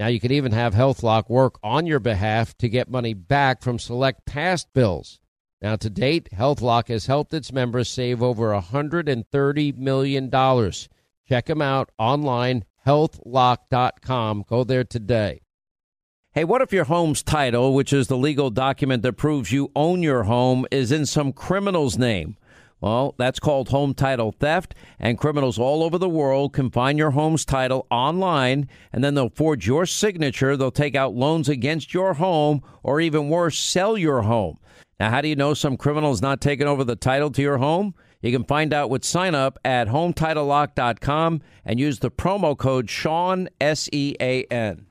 Now you can even have HealthLock work on your behalf to get money back from select past bills. Now to date, HealthLock has helped its members save over $130 million. Check them out online, healthlock.com. Go there today. Hey, what if your home's title, which is the legal document that proves you own your home, is in some criminal's name? Well, that's called home title theft, and criminals all over the world can find your home's title online, and then they'll forge your signature. They'll take out loans against your home, or even worse, sell your home. Now, how do you know some criminal is not taking over the title to your home? You can find out with sign up at HometitleLock.com and use the promo code Sean, S E A N.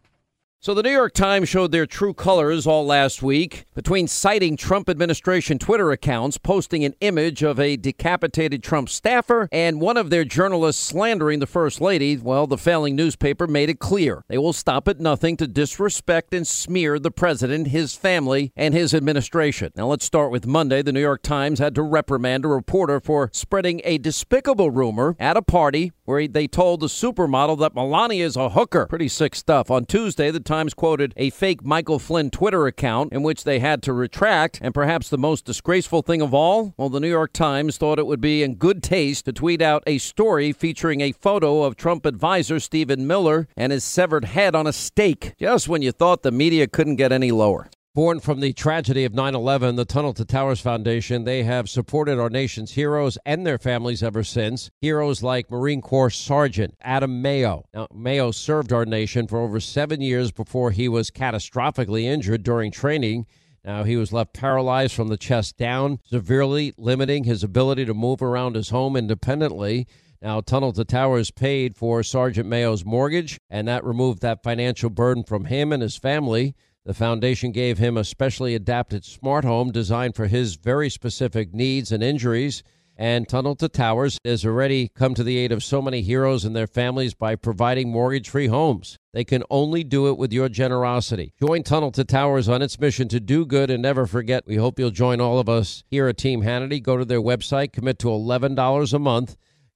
So the New York Times showed their true colors all last week between citing Trump administration Twitter accounts posting an image of a decapitated Trump staffer and one of their journalists slandering the first lady. Well, the failing newspaper made it clear they will stop at nothing to disrespect and smear the president, his family, and his administration. Now let's start with Monday. The New York Times had to reprimand a reporter for spreading a despicable rumor at a party where they told the supermodel that Melania is a hooker. Pretty sick stuff. On Tuesday, the Times quoted a fake Michael Flynn Twitter account in which they had to retract. And perhaps the most disgraceful thing of all? Well, the New York Times thought it would be in good taste to tweet out a story featuring a photo of Trump advisor Stephen Miller and his severed head on a stake, just when you thought the media couldn't get any lower. Born from the tragedy of 9 11, the Tunnel to Towers Foundation, they have supported our nation's heroes and their families ever since. Heroes like Marine Corps Sergeant Adam Mayo. Now, Mayo served our nation for over seven years before he was catastrophically injured during training. Now, he was left paralyzed from the chest down, severely limiting his ability to move around his home independently. Now, Tunnel to Towers paid for Sergeant Mayo's mortgage, and that removed that financial burden from him and his family. The foundation gave him a specially adapted smart home designed for his very specific needs and injuries. And Tunnel to Towers has already come to the aid of so many heroes and their families by providing mortgage free homes. They can only do it with your generosity. Join Tunnel to Towers on its mission to do good and never forget. We hope you'll join all of us here at Team Hannity. Go to their website, commit to $11 a month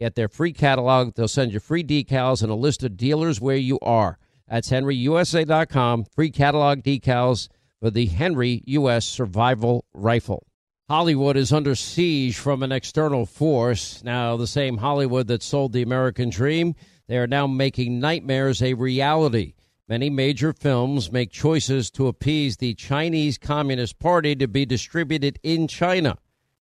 Get their free catalog. They'll send you free decals and a list of dealers where you are. That's henryusa.com. Free catalog decals for the Henry U.S. Survival Rifle. Hollywood is under siege from an external force. Now, the same Hollywood that sold the American dream, they are now making nightmares a reality. Many major films make choices to appease the Chinese Communist Party to be distributed in China.